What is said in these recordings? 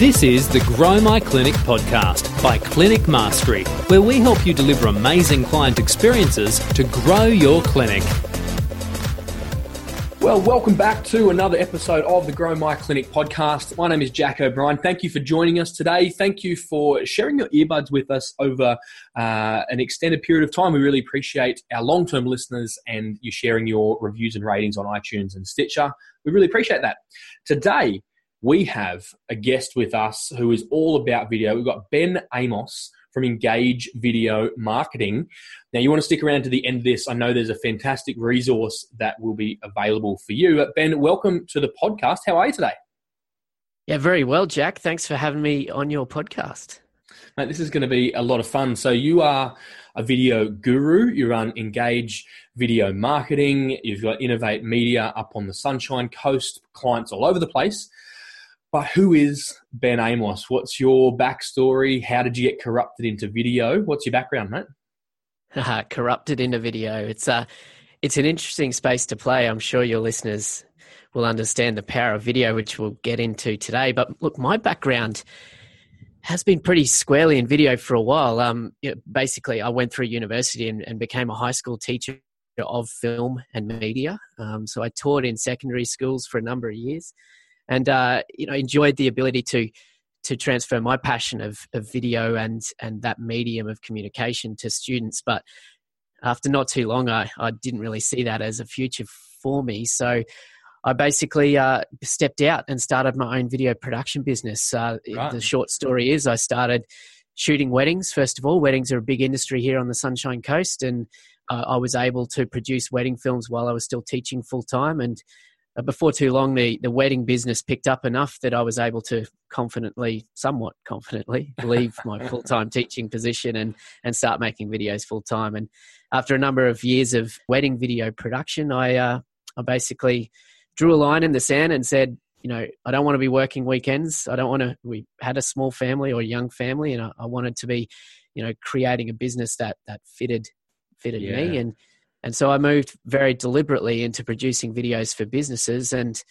This is the Grow My Clinic podcast by Clinic Mastery, where we help you deliver amazing client experiences to grow your clinic. Well, welcome back to another episode of the Grow My Clinic podcast. My name is Jack O'Brien. Thank you for joining us today. Thank you for sharing your earbuds with us over uh, an extended period of time. We really appreciate our long term listeners and you sharing your reviews and ratings on iTunes and Stitcher. We really appreciate that. Today, we have a guest with us who is all about video. We've got Ben Amos from Engage Video Marketing. Now, you want to stick around to the end of this. I know there's a fantastic resource that will be available for you. Ben, welcome to the podcast. How are you today? Yeah, very well, Jack. Thanks for having me on your podcast. Mate, this is going to be a lot of fun. So, you are a video guru, you run Engage Video Marketing, you've got Innovate Media up on the Sunshine Coast, clients all over the place. But who is Ben Amos? What's your backstory? How did you get corrupted into video? What's your background, mate? corrupted into video. It's a, uh, it's an interesting space to play. I'm sure your listeners will understand the power of video, which we'll get into today. But look, my background has been pretty squarely in video for a while. Um, you know, basically, I went through university and, and, became a high school teacher of film and media. Um, so I taught in secondary schools for a number of years and uh, you know enjoyed the ability to to transfer my passion of, of video and and that medium of communication to students but after not too long I, I didn't really see that as a future for me so I basically uh, stepped out and started my own video production business. Uh, right. The short story is I started shooting weddings. First of all, weddings are a big industry here on the Sunshine Coast, and uh, I was able to produce wedding films while I was still teaching full time. And uh, before too long, the, the wedding business picked up enough that I was able to confidently, somewhat confidently, leave my full time teaching position and, and start making videos full time. And after a number of years of wedding video production, I, uh, I basically drew a line in the sand and said, you know, I don't want to be working weekends. I don't want to. We had a small family or young family, and I, I wanted to be, you know, creating a business that that fitted fitted yeah. me. And and so I moved very deliberately into producing videos for businesses and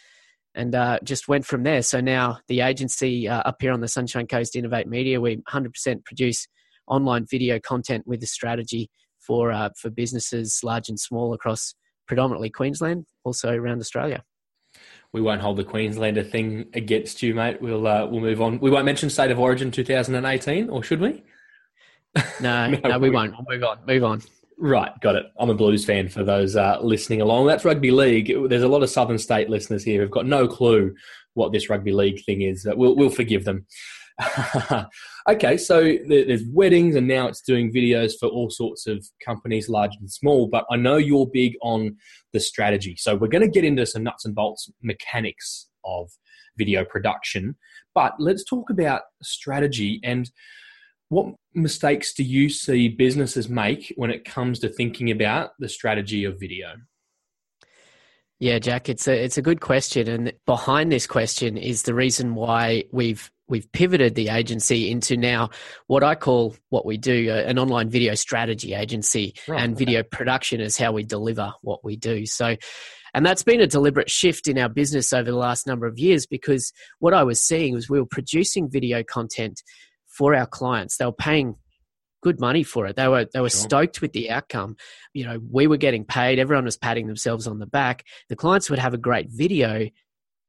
and uh, just went from there. So now the agency uh, up here on the Sunshine Coast Innovate Media, we 100% produce online video content with a strategy for uh, for businesses large and small across predominantly Queensland, also around Australia. We won't hold the Queenslander thing against you, mate. We'll uh, we'll move on. We won't mention State of Origin 2018, or should we? No, no, no we, we won't. We'll move on. Move on. Right, got it. I'm a Blues fan for those uh, listening along. That's rugby league. There's a lot of Southern State listeners here who've got no clue what this rugby league thing is. We'll, we'll forgive them. okay, so there's weddings, and now it's doing videos for all sorts of companies, large and small. But I know you're big on the strategy. So we're going to get into some nuts and bolts mechanics of video production. But let's talk about strategy and what mistakes do you see businesses make when it comes to thinking about the strategy of video? Yeah, Jack, it's a it's a good question, and behind this question is the reason why we've we've pivoted the agency into now what I call what we do uh, an online video strategy agency, right. and video production is how we deliver what we do. So. And that's been a deliberate shift in our business over the last number of years because what I was seeing was we were producing video content for our clients. They were paying good money for it. They were they were sure. stoked with the outcome. You know, we were getting paid. Everyone was patting themselves on the back. The clients would have a great video,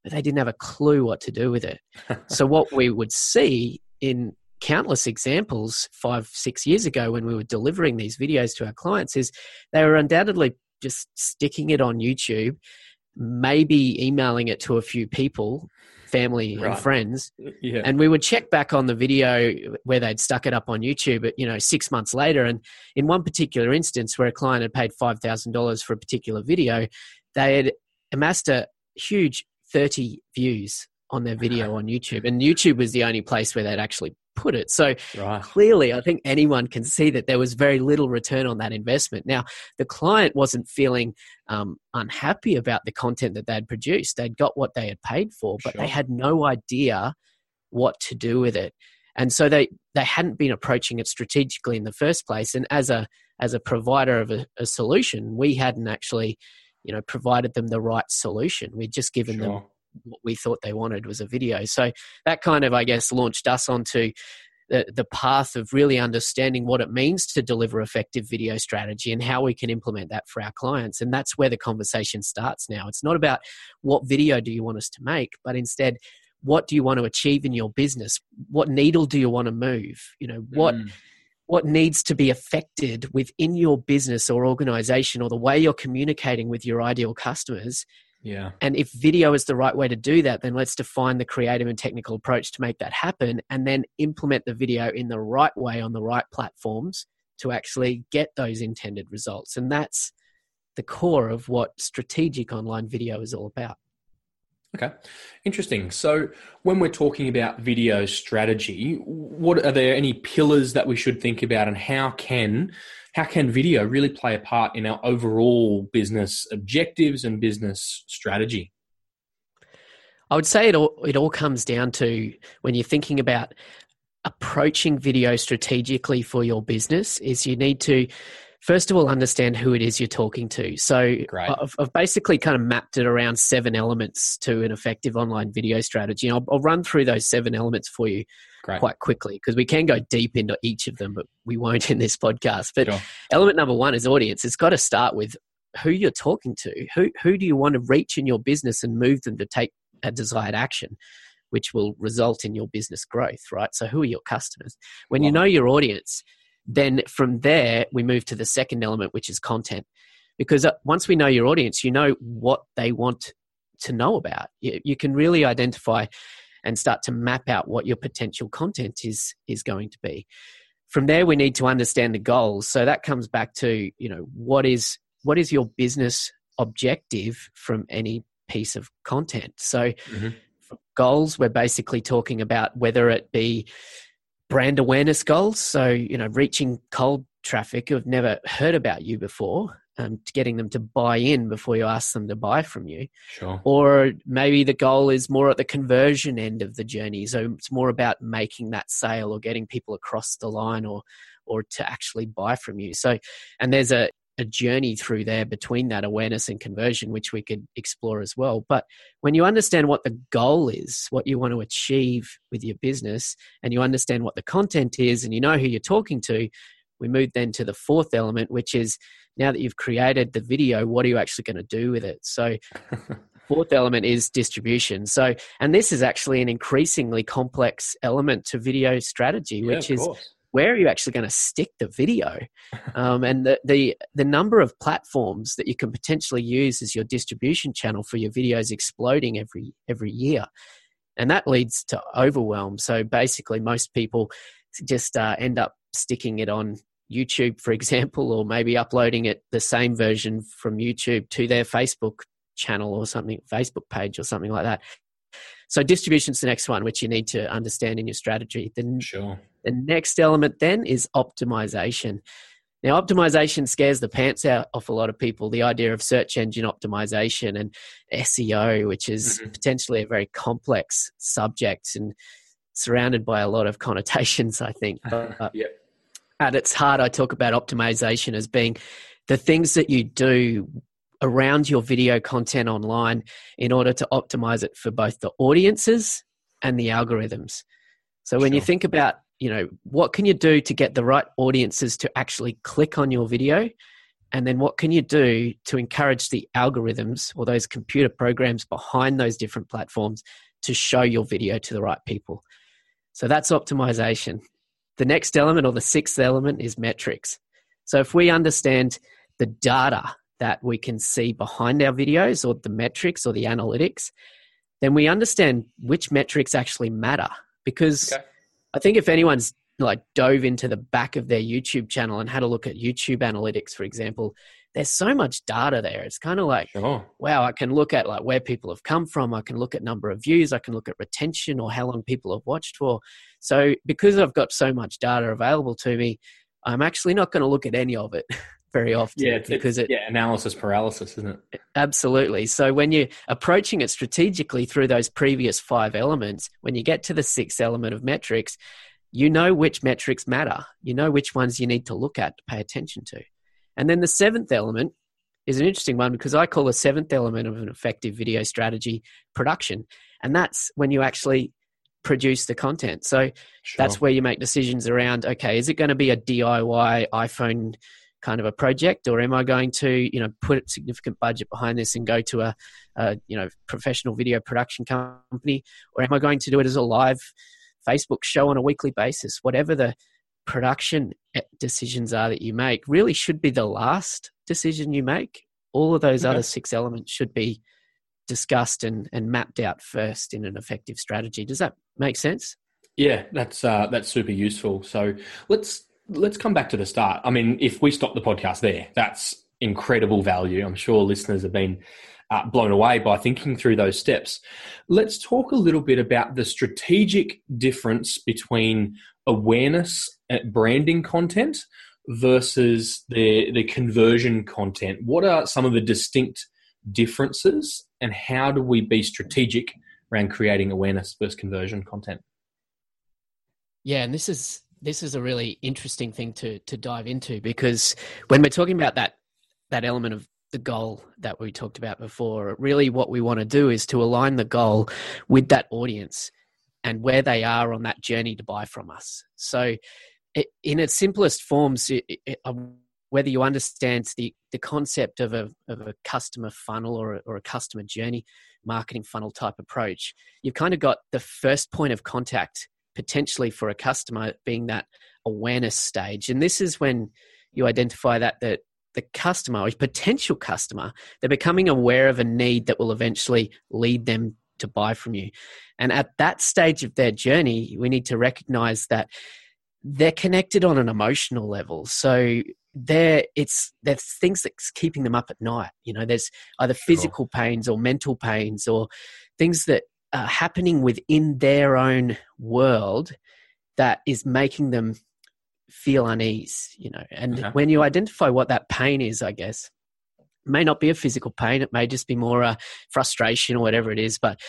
but they didn't have a clue what to do with it. so what we would see in countless examples five six years ago when we were delivering these videos to our clients is they were undoubtedly just sticking it on YouTube, maybe emailing it to a few people family right. and friends. Yeah. And we would check back on the video where they'd stuck it up on YouTube, you know, six months later. And in one particular instance where a client had paid $5,000 for a particular video, they had amassed a huge 30 views on their video on YouTube. And YouTube was the only place where they'd actually put it. So right. clearly, I think anyone can see that there was very little return on that investment. Now, the client wasn't feeling um, unhappy about the content that they'd produced. They'd got what they had paid for, but sure. they had no idea what to do with it. And so they, they hadn't been approaching it strategically in the first place. And as a as a provider of a, a solution, we hadn't actually, you know, provided them the right solution. We'd just given sure. them what we thought they wanted was a video. So that kind of, I guess, launched us onto the, the path of really understanding what it means to deliver effective video strategy and how we can implement that for our clients. And that's where the conversation starts now. It's not about what video do you want us to make, but instead, what do you want to achieve in your business? What needle do you want to move? You know, what. Mm what needs to be affected within your business or organization or the way you're communicating with your ideal customers yeah. And if video is the right way to do that, then let's define the creative and technical approach to make that happen and then implement the video in the right way on the right platforms to actually get those intended results. And that's the core of what strategic online video is all about. Okay, interesting. So, when we're talking about video strategy, what are there any pillars that we should think about, and how can how can video really play a part in our overall business objectives and business strategy? I would say it all, it all comes down to when you're thinking about approaching video strategically for your business is you need to first of all understand who it is you're talking to so I've, I've, basically kind of mapped it around seven elements to an effective online video strategy I'll, I'll, run through those seven elements for you Great. quite quickly because we can go deep into each of them, but we won't in this podcast. But sure. element number one is audience. It's got to start with who you're talking to. Who who do you want to reach in your business and move them to take a desired action, which will result in your business growth, right? So who are your customers? When wow. you know your audience, then from there we move to the second element, which is content. Because uh, once we know your audience, you know what they want to know about. You, you can really identify and start to map out what your potential content is is going to be from there we need to understand the goals so that comes back to you know what is what is your business objective from any piece of content so mm-hmm. goals we're basically talking about whether it be brand awareness goals so you know reaching cold traffic who've never heard about you before um, getting them to buy in before you ask them to buy from you. Sure. Or maybe the goal is more at the conversion end of the journey. So it's more about making that sale or getting people across the line or or to actually buy from you. So and there's a a journey through there between that awareness and conversion, which we could explore as well. But when you understand what the goal is, what you want to achieve with your business, and you understand what the content is, and you know who you're talking to, we move then to the fourth element, which is now that you've created the video, what are you actually going to do with it? So, fourth element is distribution. So, and this is actually an increasingly complex element to video strategy, which yeah, is course. Where are you actually going to stick the video? um, and the, the the number of platforms that you can potentially use as your distribution channel for your videos exploding every every year, and that leads to overwhelm. So basically, most people just uh, end up sticking it on YouTube, for example, or maybe uploading it the same version from YouTube to their Facebook channel or something, Facebook page or something like that. So distribution is the next one, which you need to understand in your strategy. The, sure. The next element then is optimization. Now, optimization scares the pants out of a lot of people. The idea of search engine optimization and SEO, which is mm-hmm. potentially a very complex subject and surrounded by a lot of connotations, I think. But, yep at its heart, I talk about optimization as being the things that you do around your video content online in order to optimize it for both the audiences and the algorithms. So when sure. you think about, you know, what can you do to get the right audiences to actually click on your video? And then what can you do to encourage the algorithms or those computer programs behind those different platforms to show your video to the right people? So that's optimization. The next element or the sixth element is metrics. So if we understand the data that we can see behind our videos or the metrics or the analytics, then we understand which metrics actually matter. Because okay. I think if anyone's like dove into the back of their YouTube channel and had a look at YouTube analytics, for example, there's so much data there. It's kind of like, wow, I can look at like where people have come from. I can look at number of views. I can look at retention or how long people have watched for. So because I've got so much data available to me, I'm actually not going to look at any of it very often. Yeah, because it yeah analysis paralysis, isn't it? Absolutely. So when you're approaching it strategically through those previous five elements, when you get to the sixth element of metrics, you know which metrics matter. You know which ones you need to look at to pay attention to. And then the seventh element is an interesting one because I call the seventh element of an effective video strategy production. And that's when you actually produce the content. So sure. that's where you make decisions around okay, is it going to be a DIY iPhone kind of a project or am I going to, you know, put a significant budget behind this and go to a, a you know, professional video production company or am I going to do it as a live Facebook show on a weekly basis? Whatever the production eh, decisions are that you make really should be the last decision you make. All of those okay. other six elements should be discussed and, and mapped out first in an effective strategy. Does that make sense? Yeah, that's uh, that's super useful. So let's let's come back to the start. I mean, if we stop the podcast there, that's incredible value. I'm sure listeners have been uh, blown away by thinking through those steps. Let's talk a little bit about the strategic difference between awareness at branding content versus the the conversion content. What are some of the distinct differences, and how do we be strategic around creating awareness versus conversion content? Yeah, and this is this is a really interesting thing to to dive into because when we're talking about that that element of the goal that we talked about before, really what we want to do is to align the goal with that audience and where they are on that journey to buy from us. So, in its simplest forms, um, whether you understand the, the concept of a, of a customer funnel or a, or a customer journey marketing funnel type approach, you've kind of got the first point of contact potentially for a customer being that awareness stage. And this is when you identify that that the customer or potential customer, they're becoming aware of a need that will eventually lead them to buy from you. And at that stage of their journey, we need to recognize that they're connected on an emotional level. So there it's there's things that's keeping them up at night. You know, there's either physical sure. pains or mental pains or things that are happening within their own world that is making them feel unease, you know. And when you identify what that pain is, I guess, may not be a physical pain, it may just be more a frustration or whatever it is, but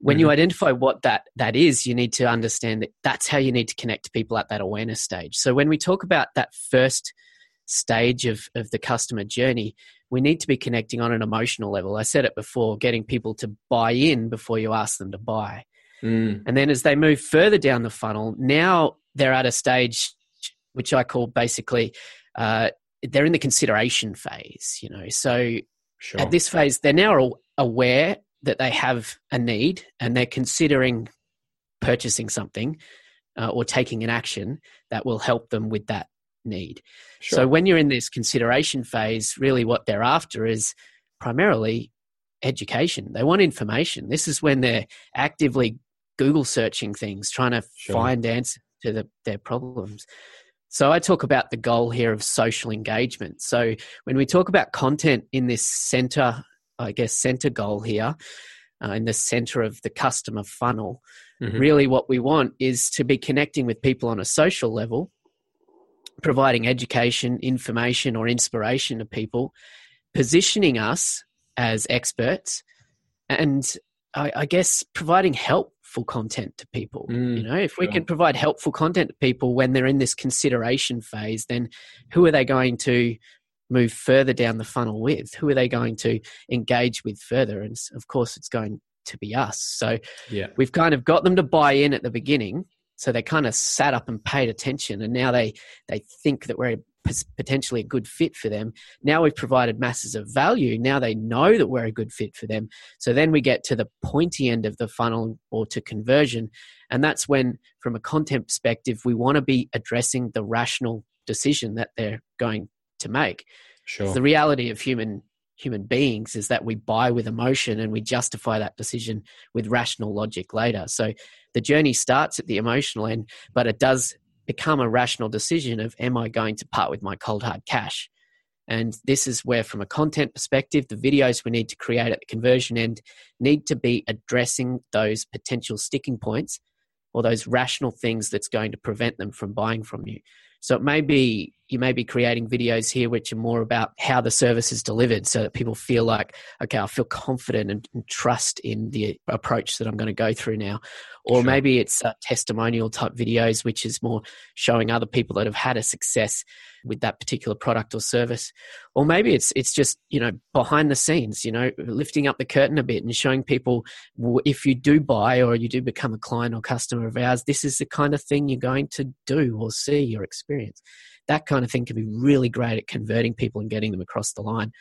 when mm-hmm. you identify what that that is you need to understand that that's how you need to connect to people at that awareness stage so when we talk about that first stage of of the customer journey we need to be connecting on an emotional level i said it before getting people to buy in before you ask them to buy mm. and then as they move further down the funnel now they're at a stage which i call basically uh, they're in the consideration phase you know so sure. at this phase they're now aware that they have a need and they're considering purchasing something uh, or taking an action that will help them with that need. Sure. So when you're in this consideration phase, really what they're after is primarily education. They want information. This is when they're actively Google searching things, trying to sure. find answers to the, their problems. So I talk about the goal here of social engagement. So when we talk about content in this center I guess, center goal here uh, in the center of the customer funnel. Mm-hmm. Really, what we want is to be connecting with people on a social level, providing education, information, or inspiration to people, positioning us as experts, and I, I guess providing helpful content to people. Mm, you know, if sure. we can provide helpful content to people when they're in this consideration phase, then who are they going to move further down the funnel with? Who are they going to engage with further? And of course, it's going to be us. So yeah. we've kind of got them to buy in at the beginning. So they kind of sat up and paid attention, and now they they think that we're potentially a good fit for them. Now we've provided masses of value. Now they know that we're a good fit for them. So then we get to the pointy end of the funnel or to conversion. And that's when, from a content perspective, we want to be addressing the rational decision that they're going to make. Sure. The reality of human human beings is that we buy with emotion and we justify that decision with rational logic later. So the journey starts at the emotional end, but it does become a rational decision of am I going to part with my cold hard cash? And this is where, from a content perspective, the videos we need to create at the conversion end need to be addressing those potential sticking points or those rational things that's going to prevent them from buying from you. So it may be you may be creating videos here which are more about how the service is delivered so that people feel like, okay, I feel confident and, and trust in the approach that I'm going to go through now. Or sure. maybe it's uh, testimonial type videos, which is more showing other people that have had a success with that particular product or service. Or maybe it's it's just you know behind the scenes you know lifting up the curtain a bit and showing people if you do buy or you do become a client or customer of ours this is the kind of thing you're going to do or see or experience. That kind of thing can be really great at converting people and getting them across the line.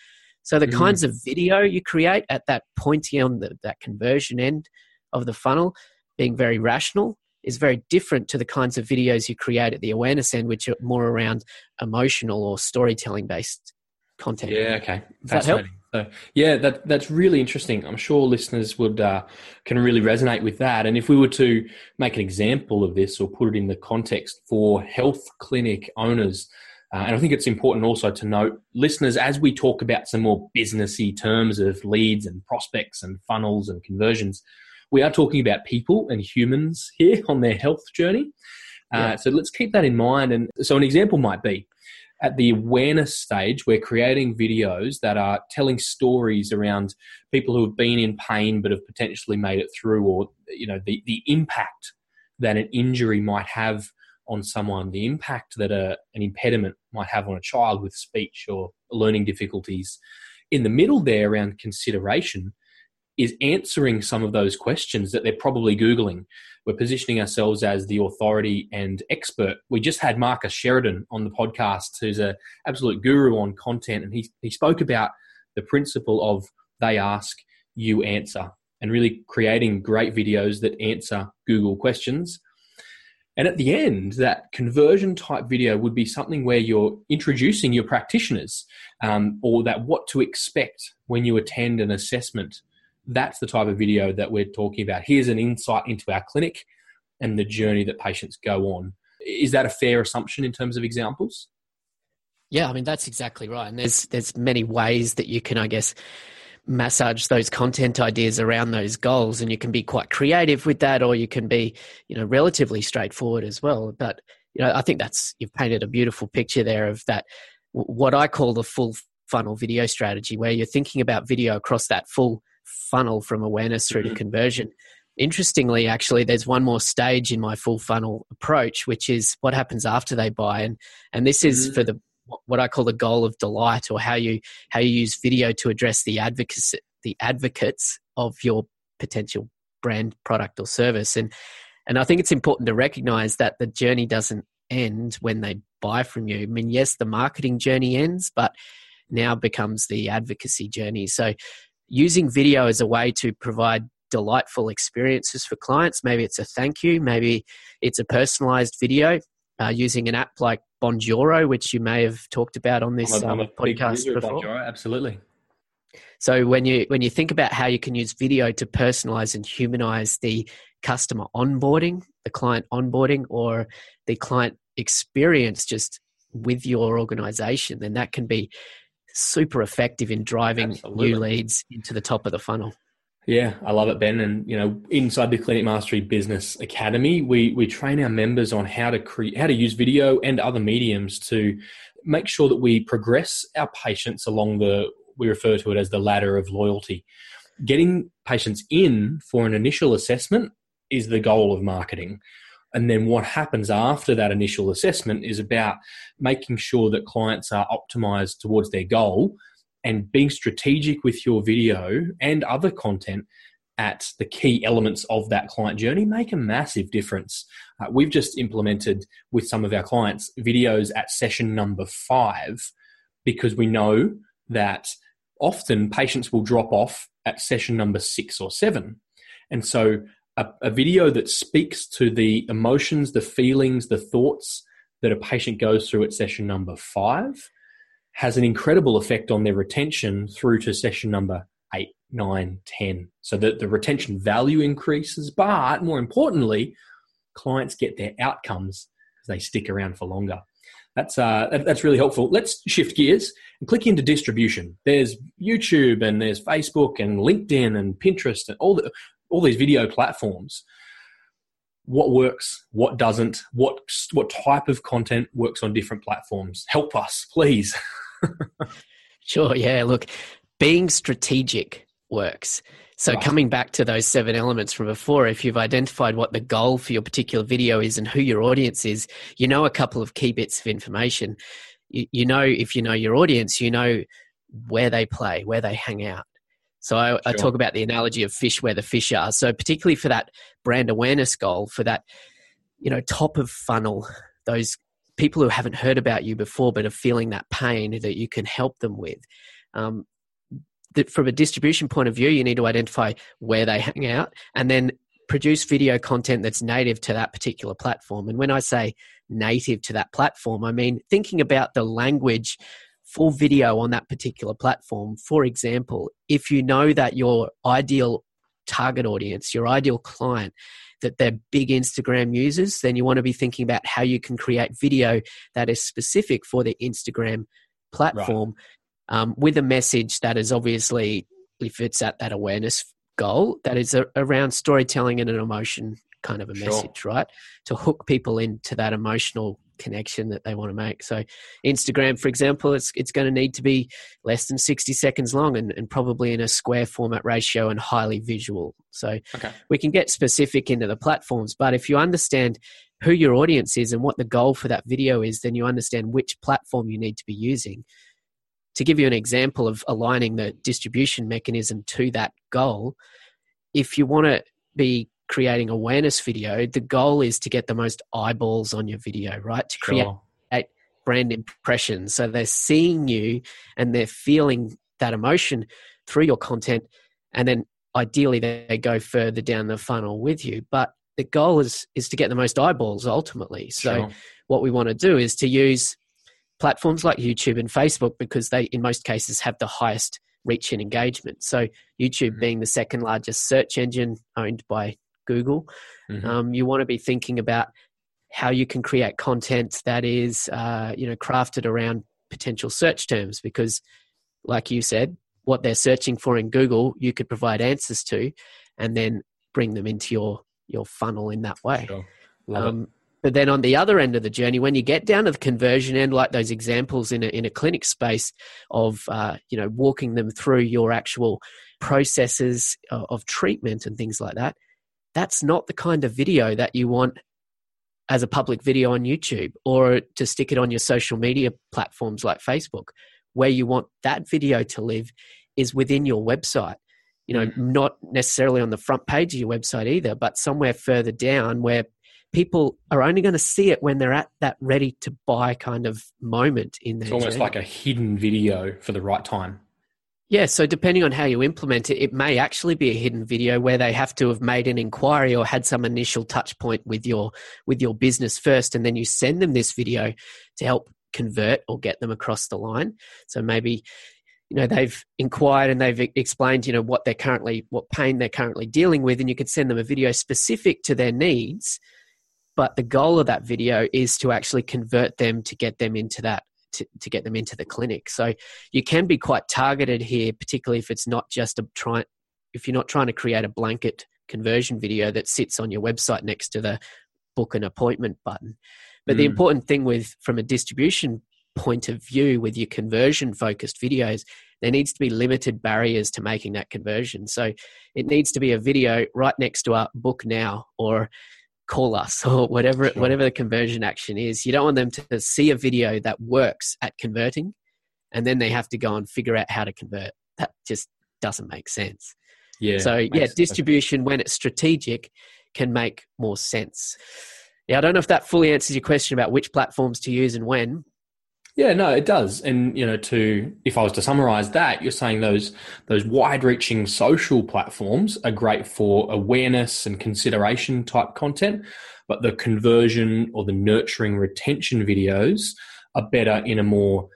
So the mm. kinds of video you create at that pointy on the, that conversion end of the funnel being very rational is very different to the kinds of videos you create at the awareness end, which are more around emotional or storytelling based content. Yeah, okay. Does that help? So, yeah, that that's really interesting. I'm sure listeners would uh, can really resonate with that. And if we were to make an example of this or put it in the context for health clinic owners, uh, and I think it's important also to note, listeners, as we talk about some more businessy terms of leads and prospects and funnels and conversions, we are talking about people and humans here on their health journey. Uh, so let's keep that in mind. And so an example might be at the awareness stage, we're creating videos that are telling stories around people who have been in pain but have potentially made it through, or you know the the impact that an injury might have on someone, the impact that a, an impediment might have on a child with speech or learning difficulties. In the middle there, around consideration, is answering some of those questions that they're probably Googling. We're positioning ourselves as the authority and expert. We just had Marcus Sheridan on the podcast, who's an absolute guru on content, and he, he spoke about the principle of they ask, you answer, and really creating great videos that answer Google questions. And at the end, that conversion type video would be something where you're introducing your practitioners um, or that what to expect when you attend an assessment that's the type of video that we're talking about. Here's an insight into our clinic and the journey that patients go on. Is that a fair assumption in terms of examples? Yeah, I mean that's exactly right. And there's there's many ways that you can, I guess, massage those content ideas around those goals, and you can be quite creative with that, or you can be, you know, relatively straightforward as well. But you know, I think that's you've painted a beautiful picture there of that what I call the full funnel video strategy, where you're thinking about video across that full funnel from awareness through mm-hmm. to conversion. Interestingly, actually, there's one more stage in my full funnel approach, which is what happens after they buy, and and this is mm-hmm. for the what I call the goal of delight, or how you how you use video to address the advocates the advocates of your potential brand, product, or service. And and I think it's important to recognize that the journey doesn't end when they buy from you. I mean, yes, the marketing journey ends, but now becomes the advocacy journey. So using video as a way to provide delightful experiences for clients. Maybe it's a thank you, maybe it's a personalized video uh, using an app like Bonjoro, which you may have talked about on this I'm a, I'm um, podcast before. Bonjoro, absolutely. So when you when you think about how you can use video to personalize and humanize the customer onboarding, the client onboarding, or the client experience just with your organization, then that can be super effective in driving Absolutely. new leads into the top of the funnel. Yeah, I love it, Ben. And you know, inside the Clinic Mastery Business Academy, we we train our members on how to create, how to use video and other mediums to make sure that we progress our patients along the we refer to it as the ladder of loyalty. Getting patients in for an initial assessment is the goal of marketing. And then what happens after that initial assessment is about making sure that clients are optimized towards their goal and being strategic with your video and other content at the key elements of that client journey make a massive difference. Uh, we've just implemented with some of our clients videos at session number five because we know that often patients will drop off at session number six or seven. And so a, a video that speaks to the emotions, the feelings, the thoughts that a patient goes through at session number five has an incredible effect on their retention through to session number eight, nine, 10. So that the retention value increases, but more importantly, clients get their outcomes as they stick around for longer. That's, uh, that's really helpful. Let's shift gears and click into distribution. There's YouTube and there's Facebook and LinkedIn and Pinterest and all the, all these video platforms what works what doesn't what what type of content works on different platforms. Help us please. Sure yeah look being strategic works. So coming back to those seven elements from before if you've identified what the goal for your particular video is and who your audience is you know a couple of key bits of information. You, you know if you know your audience, you know where they play, where they hang out. So I, sure. I, talk about the analogy of fish where the fish are. So particularly for that brand awareness goal, for that you know top of funnel, those people who haven't heard about you before but are feeling that pain that you can help them with. Um, that from a distribution point of view, you need to identify where they hang out and then produce video content that's native to that particular platform. And when I say native to that platform, I mean thinking about the language for video on that particular platform. For example, if you know that your ideal target audience, your ideal client, that they're big Instagram users, then you want to be thinking about how you can create video that is specific for the Instagram platform right. um, with a message that is obviously, if it's at that awareness goal, that is a, around storytelling and an emotion kind of a sure. message, right? To hook people into that emotional connection that they want to make. So, Instagram, for example, it's it's going to need to be less than sixty seconds long and, and probably in a square format ratio and highly visual. So, okay. we can get specific into the platforms, but if you understand who your audience is and what the goal for that video is, then you understand which platform you need to be using. To give you an example of aligning the distribution mechanism to that goal, if you want to be creating awareness video, the goal is to get the most eyeballs on your video, right? To create sure. brand impressions. So they're seeing you and they're feeling that emotion through your content. And then ideally they go further down the funnel with you. But the goal is is to get the most eyeballs ultimately. So sure. what we want to do is to use platforms like YouTube and Facebook because they in most cases have the highest reach and engagement. So YouTube mm-hmm. being the second largest search engine owned by Google. Mm-hmm. Um, you want to be thinking about how you can create content that is, uh, you know, crafted around potential search terms because, like you said, what they're searching for in Google, you could provide answers to, and then bring them into your your funnel in that way. Sure. Um, but then on the other end of the journey, when you get down to the conversion end, like those examples in a, in a clinic space of, uh, you know, walking them through your actual processes of, of treatment and things like that, that's not the kind of video that you want as a public video on YouTube or to stick it on your social media platforms like Facebook. Where you want that video to live is within your website. You know, mm-hmm. not necessarily on the front page of your website either, but somewhere further down where people are only going to see it when they're at that ready to buy kind of moment in there. It's almost journey. like a hidden video for the right time. Yeah, so depending on how you implement it, it may actually be a hidden video where they have to have made an inquiry or had some initial touch point with your with your business first and then you send them this video to help convert or get them across the line. So maybe you know they've inquired and they've explained you know what they're currently what pain they're currently dealing with and you could send them a video specific to their needs but the goal of that video is to actually convert them to get them into that to, to get them into the clinic. So you can be quite targeted here, particularly if it's not just a try, if you're not trying to create a blanket conversion video that sits on your website next to the book an appointment button. But mm. the important thing with from a distribution point of view with your conversion focused videos, there needs to be limited barriers to making that conversion. So it needs to be a video right next to our book now or call us or whatever sure. whatever the conversion action is. You don't want them to see a video that works at converting and then they have to go and figure out how to convert. That just doesn't make sense. Yeah. So yeah, distribution when it's strategic can make more sense. Yeah, I don't know if that fully answers your question about which platforms to use and when, yeah, no, it does. And you know, to if I was to summarize that, you're saying those those wide-reaching social platforms are great for awareness and consideration type content, but the conversion or the nurturing retention videos are better in a more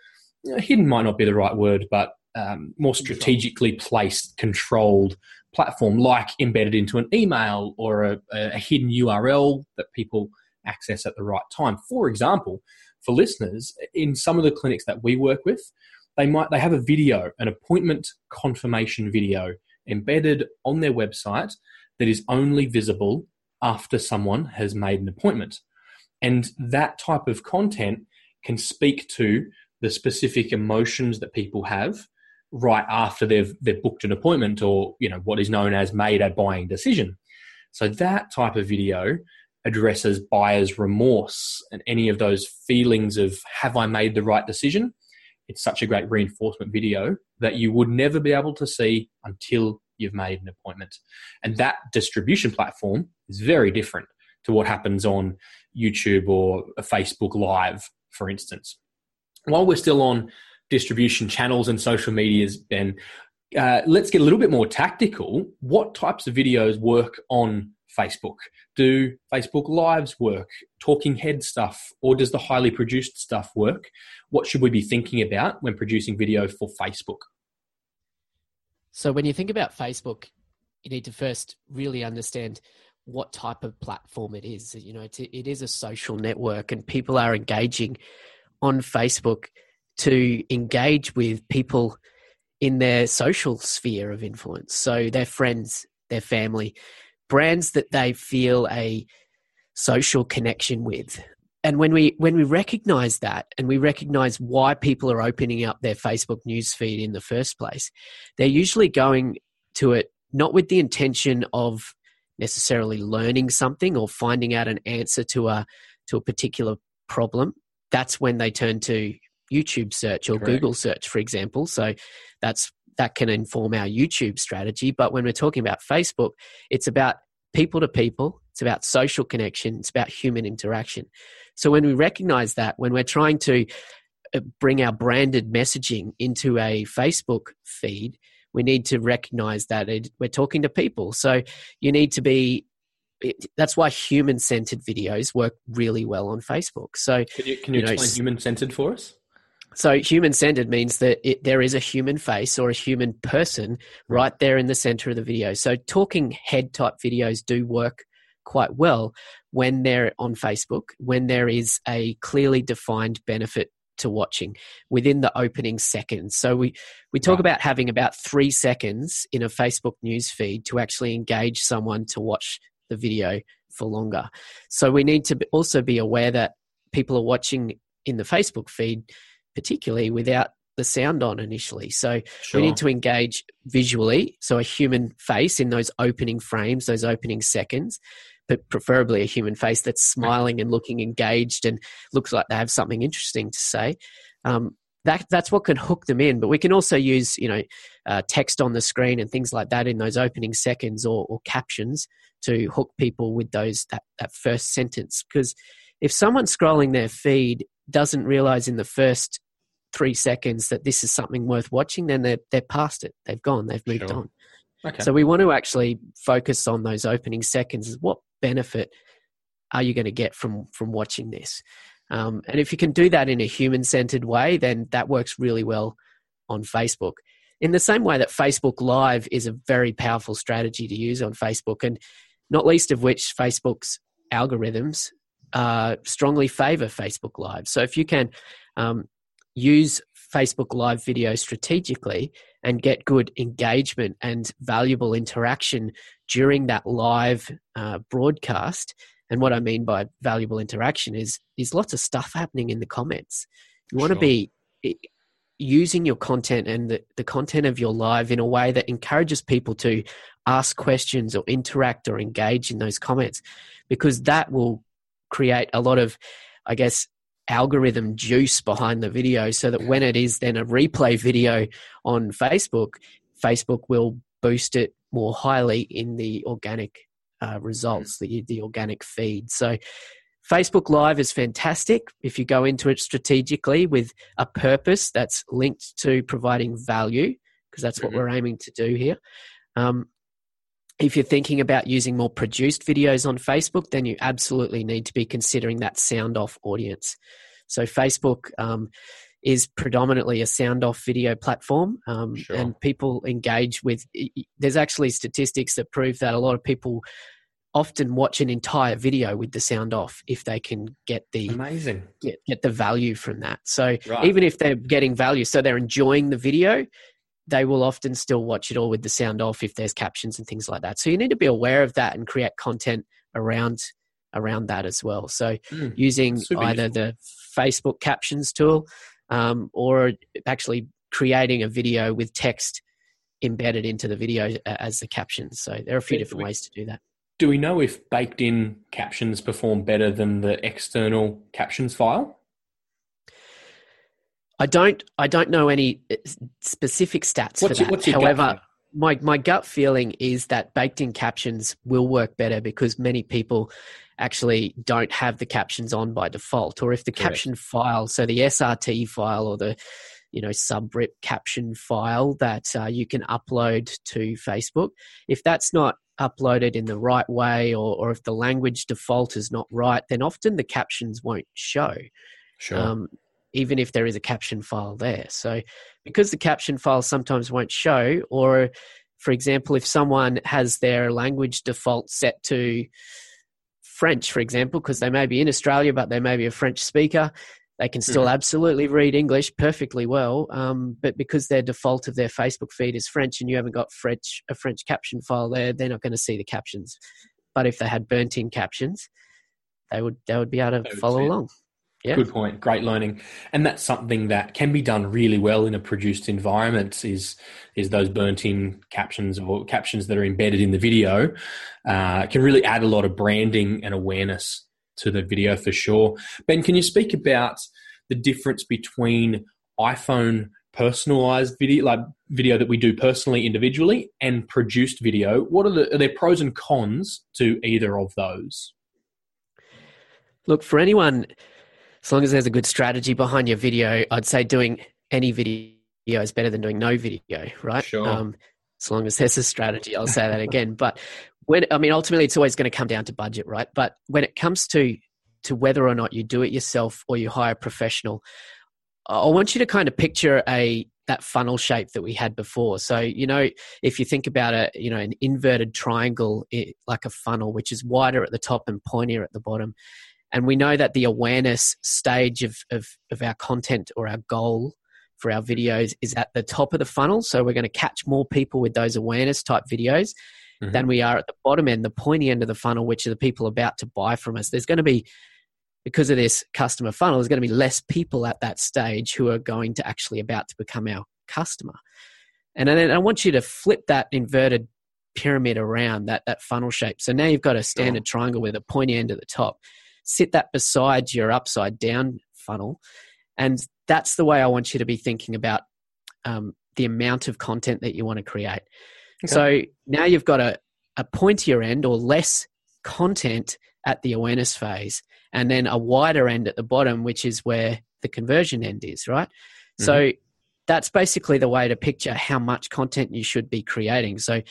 you know, hidden might not be the right word, but um, more strategically placed, controlled platform, like embedded into an email or a, a hidden URL that people access at the right time. For example, for listeners, in some of the clinics that we work with, they might they have a video, an appointment confirmation video embedded on their website that is only visible after someone has made an appointment. And that type of content can speak to the specific emotions that people have right after they've they've booked an appointment or you know what is known as made a buying decision. So that type of video addresses buyer's remorse and any of those feelings of have I made the right decision, it's such a great reinforcement video that you would never be able to see until you've made an appointment. And that distribution platform is very different to what happens on YouTube or Facebook Live, for instance. While we're still on distribution channels and social medias, Ben, uh, let's get a little bit more tactical. What types of videos work on Facebook? Do Facebook Lives work? Talking head stuff? Or does the highly produced stuff work? What should we be thinking about when producing video for Facebook? So, when you think about Facebook, you need to first really understand what type of platform it is. You know, it is a social network, and people are engaging on Facebook to engage with people in their social sphere of influence. So, their friends, their family, brands that they feel a social connection with. And when we when we recognize that and we recognize why people are opening up their Facebook newsfeed in the first place, they're usually going to it not with the intention of necessarily learning something or finding out an answer to a to a particular problem. That's when they turn to YouTube search or Correct. Google search, for example. So that's that can inform our YouTube strategy. But when we're talking about Facebook, it's about people to people, it's about social connection, it's about human interaction. So when we recognize that, when we're trying to uh, bring our branded messaging into a Facebook feed, we need to recognize that it, we're talking to people. So you need to be that's why human centered videos work really well on Facebook. So can you, can you, you explain human centered for us? So human centered means that it, there is a human face or a human person right there in the center of the video. So talking head type videos do work quite well when they're on Facebook, when there is a clearly defined benefit to watching within the opening seconds. So we, we talk about having about three seconds in a Facebook news feed to actually engage someone to watch the video for longer. So we need to also be aware that people are watching in the Facebook feed particularly without the sound on initially. So sure. we need to engage visually, so a human face in those opening frames, those opening seconds, but preferably a human face that's smiling and looking engaged and looks like they have something interesting to say. Um, that that's what can hook them in. But we can also use you know uh, text on the screen and things like that in those opening seconds or, or captions to hook people with those that that first sentence because if someone's scrolling their feed doesn't realize in the first three seconds that this is something worth watching, then they're they're past it. They've gone. They've moved sure. on. Okay. So we want to actually focus on those opening seconds. What benefit are you going to get from from watching this? Um, and if you can do that in a human centered way, then that works really well on Facebook. In the same way that Facebook Live is a very powerful strategy to use on Facebook, and not least of which Facebook's algorithms uh, strongly favor Facebook Live. So if you can um, use Facebook Live video strategically and get good engagement and valuable interaction during that live uh, broadcast. And what I mean by valuable interaction is there's lots of stuff happening in the comments. You want sure. to be using your content and the, the content of your live in a way that encourages people to ask questions or interact or engage in those comments because that will create a lot of i guess algorithm juice behind the video so that when it is then a replay video on Facebook, Facebook will boost it more highly in the organic uh, results, the, the organic feed. So Facebook Live is fantastic if you go into it strategically with a purpose that's linked to providing value, because that's what mm-hmm. we're aiming to do here. Um, if you're thinking about using more produced videos on Facebook, then you absolutely need to be considering that sound off audience. So, Facebook um, is predominantly a sound off video platform, um, sure. and people engage with. There's actually statistics that prove that a lot of people often watch an entire video with the sound off if they can get the amazing get, get the value from that so right. even if they're getting value so they're enjoying the video they will often still watch it all with the sound off if there's captions and things like that. So you need to be aware of that and create content around around that as well. So mm, using either the Facebook captions tool um, or actually creating a video with text embedded into the video as the captions. So there are a few different ways to do that. Do we know if baked in captions perform better than the external captions file? I don't. I don't know any uh, specific stats what's for that. Your, However, my my gut feeling is that baked in captions will work better because many people actually don't have the captions on by default, or if the Correct. caption file, so the SRT file or the you know subrip caption file that uh, you can upload to Facebook, if that's not uploaded in the right way, or or if the language default is not right, then often the captions won't show. Sure. Um, even if there is a caption file there. So, because the caption file sometimes won't show, or for example, if someone has their language default set to French, for example, because they may be in Australia but they may be a French speaker, they can still mm-hmm. absolutely read English perfectly well. Um, but because their default of their Facebook feed is French and you haven't got French a French caption file there, they're not going to see the captions. But if they had burnt in captions, they would they would be able to follow along. Yeah. Good point. Great learning, and that's something that can be done really well in a produced environment. Is is those burnt-in captions or captions that are embedded in the video uh, can really add a lot of branding and awareness to the video for sure. Ben, can you speak about the difference between iPhone personalized video, like video that we do personally individually, and produced video? What are the are there pros and cons to either of those? Look, for anyone as long as there's a good strategy behind your video, I'd say doing any video is better than doing no video, right? Sure. Um, as long as there's a strategy, I'll say that again. But when I mean, ultimately, it's always going to come down to budget, right? But when it comes to to whether or not you do it yourself or you hire a professional, I want you to kind of picture a that funnel shape that we had before. So, you know, if you think about a, you know, an inverted triangle it, like a funnel, which is wider at the top and pointier at the bottom, and we know that the awareness stage of, of, of our content or our goal for our videos is at the top of the funnel. So we're going to catch more people with those awareness type videos mm-hmm. than we are at the bottom end, the pointy end of the funnel, which are the people about to buy from us. There's going to be, because of this customer funnel, there's going to be less people at that stage who are going to actually about to become our customer. And then I want you to flip that inverted pyramid around that, that funnel shape. So now you've got a standard triangle with a pointy end at the top sit that beside your upside down funnel. And that's the way I want you to be thinking about um, the amount of content that you want to create. Okay. So now you've got a, a pointier end or less content at the awareness phase, and then a wider end at the bottom, which is where the conversion end is, right? Mm-hmm. So that's basically the way to picture how much content you should be creating. So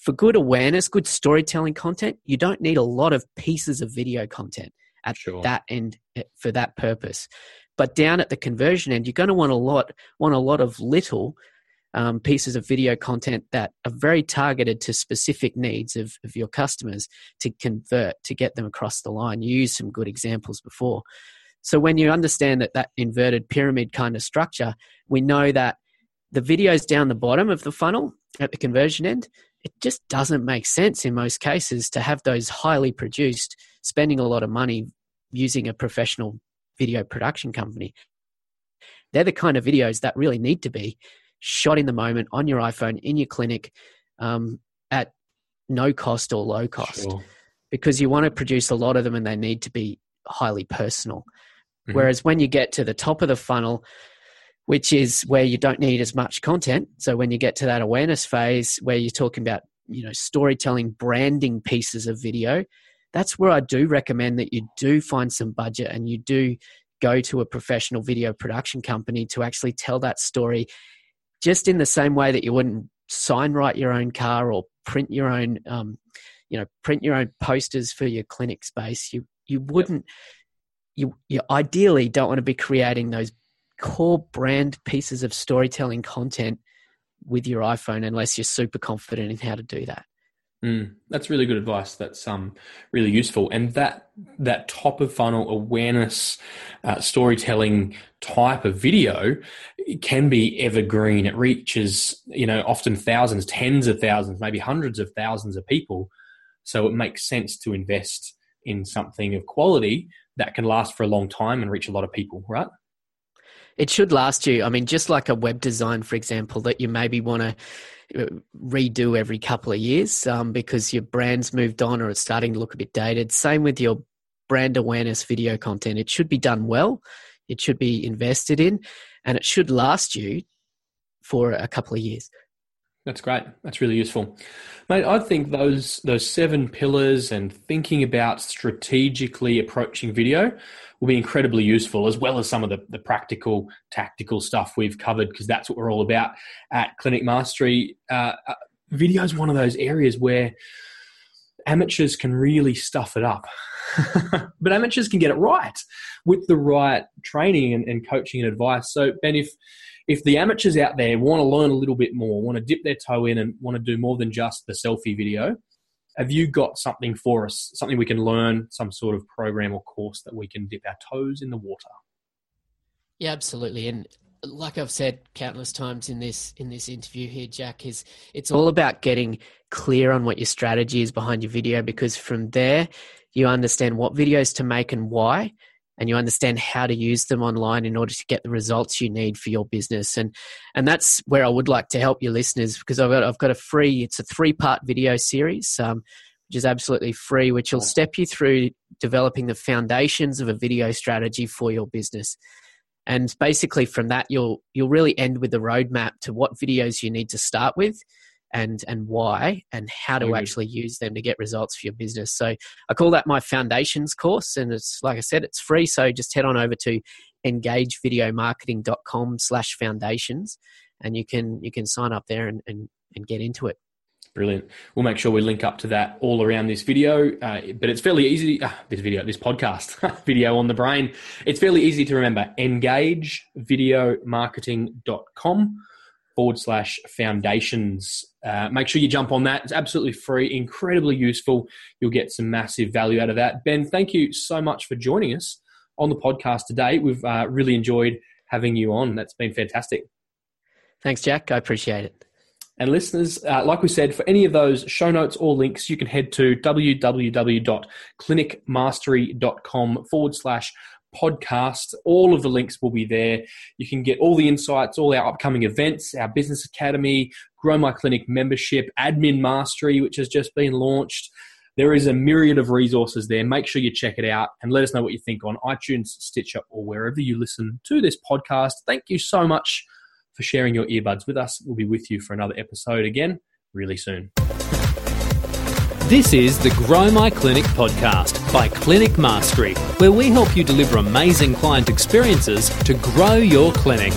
for good awareness, good storytelling content, you don't need a lot of pieces of video content at sure. that end eh, for that purpose. But down at the conversion end, you're going to want a lot, want a lot of little um, pieces of video content that are very targeted to specific needs of, of your customers to convert to get them across the line. You used some good examples before. So when you understand that that inverted pyramid kind of structure, we know that the videos down the bottom of the funnel at the conversion end it just doesn't make sense in most cases to have those highly produced, spending a lot of money using a professional video production company. They're the kind of videos that really need to be shot in the moment on your iPhone in your clinic um, at no cost or low cost sure. because you want to produce a lot of them and they need to be highly personal. Mm-hmm. Whereas when you get to the top of the funnel, which is where you don't need as much content. So when you get to that awareness phase where you're talking about, you know, storytelling, branding pieces of video, that's where I do recommend that you do find some budget and you do go to a professional video production company to actually tell that story just in the same way that you wouldn't sign write your own car or print your own um, you know print your own posters for your clinic space you you wouldn't yep. you you ideally don't want to be creating those core brand pieces of storytelling content with your iPhone unless you're super confident in how to do that. Mm, that's really good advice. That's um, really useful. And that that top of funnel awareness uh, storytelling type of video can be evergreen. It reaches you know often thousands, tens of thousands, maybe hundreds of thousands of people. So it makes sense to invest in something of quality that can last for a long time and reach a lot of people, right? It should last you. I mean, just like a web design, for example, that you maybe want to uh, redo every couple of years um, because your brand's moved on or it's starting to look a bit dated. Same with your brand awareness video content. It should be done well, it should be invested in, and it should last you for a couple of years. That's great. That's really useful, mate. I think those those seven pillars and thinking about strategically approaching video will be incredibly useful, as well as some of the, the practical, tactical stuff we've covered, because that's what we're all about at Clinic Mastery. Uh, uh, video is one of those areas where amateurs can really stuff it up. but amateurs can get it right with the right training and, and, coaching and advice. So, Ben, if if the amateurs out there want to learn a little bit more, want to dip their toe in and want to do more than just the selfie video, have you got something for us? Something we can learn, some sort of program or course that we can dip our toes in the water? Yeah, absolutely. And like I've said countless times in this in this interview here, Jack, is it's all about getting clear on what your strategy is behind your video because from there you understand what videos to make and why and you understand how to use them online in order to get the results you need for your business. And and that's where I would like to help your listeners because I've got I've got a free it's a three part video series um, which is absolutely free which will step you through developing the foundations of a video strategy for your business. And basically from that you'll you'll really end with the roadmap to what videos you need to start with and and why and how to mm-hmm. actually use them to get results for your business so i call that my foundations course and it's like i said it's free so just head on over to engagevideomarketing.com slash foundations and you can you can sign up there and, and, and get into it Brilliant. We'll make sure we link up to that all around this video. Uh, but it's fairly easy. Uh, this video, this podcast, video on the brain. It's fairly easy to remember. Engagevideomarketing.com forward slash foundations. Uh, make sure you jump on that. It's absolutely free, incredibly useful. You'll get some massive value out of that. Ben, thank you so much for joining us on the podcast today. We've uh, really enjoyed having you on. That's been fantastic. Thanks, Jack. I appreciate it. And listeners, uh, like we said, for any of those show notes or links, you can head to www.clinicmastery.com forward slash podcast. All of the links will be there. You can get all the insights, all our upcoming events, our business academy, Grow My Clinic membership, admin mastery, which has just been launched. There is a myriad of resources there. Make sure you check it out and let us know what you think on iTunes, Stitcher, or wherever you listen to this podcast. Thank you so much for sharing your earbuds with us. We'll be with you for another episode again really soon. This is the Grow My Clinic podcast by Clinic Mastery, where we help you deliver amazing client experiences to grow your clinic.